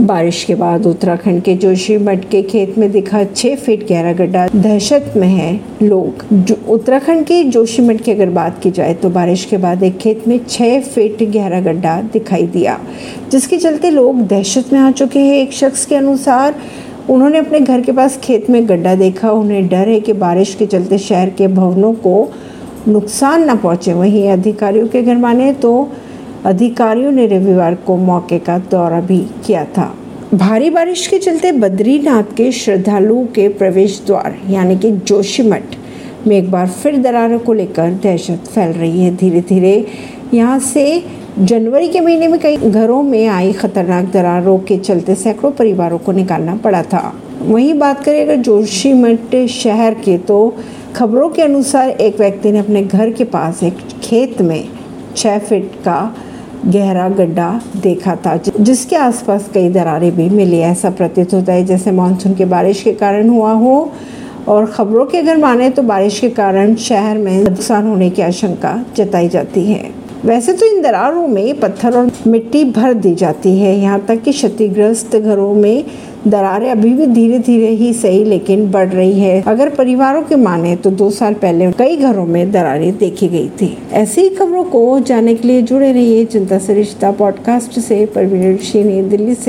बारिश के बाद उत्तराखंड के जोशी मठ के खेत में दिखा छह फीट गहरा गड्ढा। दहशत में है लोग। उत्तराखंड के जोशी मठ की अगर बात की जाए तो बारिश के बाद एक खेत में छह फीट गहरा गड्ढा दिखाई दिया, जिसके चलते लोग दहशत में आ चुके हैं। एक शख्स के अनुसार उन्होंने अपने घर के पास खेत में गड्ढा देखा। उन्हें डर है कि बारिश के चलते शहर के भवनों को नुकसान न पहुँचे। वहीं अधिकारियों के घर माने तो अधिकारियों ने रविवार को मौके का दौरा भी किया था। भारी बारिश के चलते बद्रीनाथ के श्रद्धालुओं के प्रवेश द्वार, यानी कि जोशीमठ, में एक बार फिर दरारों को लेकर दहशत फैल रही है। धीरे धीरे यहाँ से जनवरी के महीने में कई घरों में आई खतरनाक दरारों के चलते सैकड़ों परिवारों को निकालना पड़ा था। वहीं बात करें अगर जोशीमठ शहर के तो खबरों के अनुसार एक व्यक्ति ने अपने घर के पास एक खेत में छः फीट का गहरा गड्ढा देखा था जिसके आसपास कई दरारें भी मिली, ऐसा प्रतीत होता है, जैसे मानसून के बारिश के कारण हुआ हो। और खबरों के अगर माने तो बारिश के कारण शहर में नुकसान होने की आशंका जताई जाती है। वैसे तो इन दरारों में पत्थर और मिट्टी भर दी जाती है। यहाँ तक कि क्षतिग्रस्त घरों में दरारें अभी भी धीरे धीरे ही सही लेकिन बढ़ रही है। अगर परिवारों के माने तो दो साल पहले कई घरों में दरारें देखी गई थी। ऐसी खबरों को जानने के लिए जुड़े रहिए जनता से रिश्ता पॉडकास्ट से। परवीन दिल्ली से।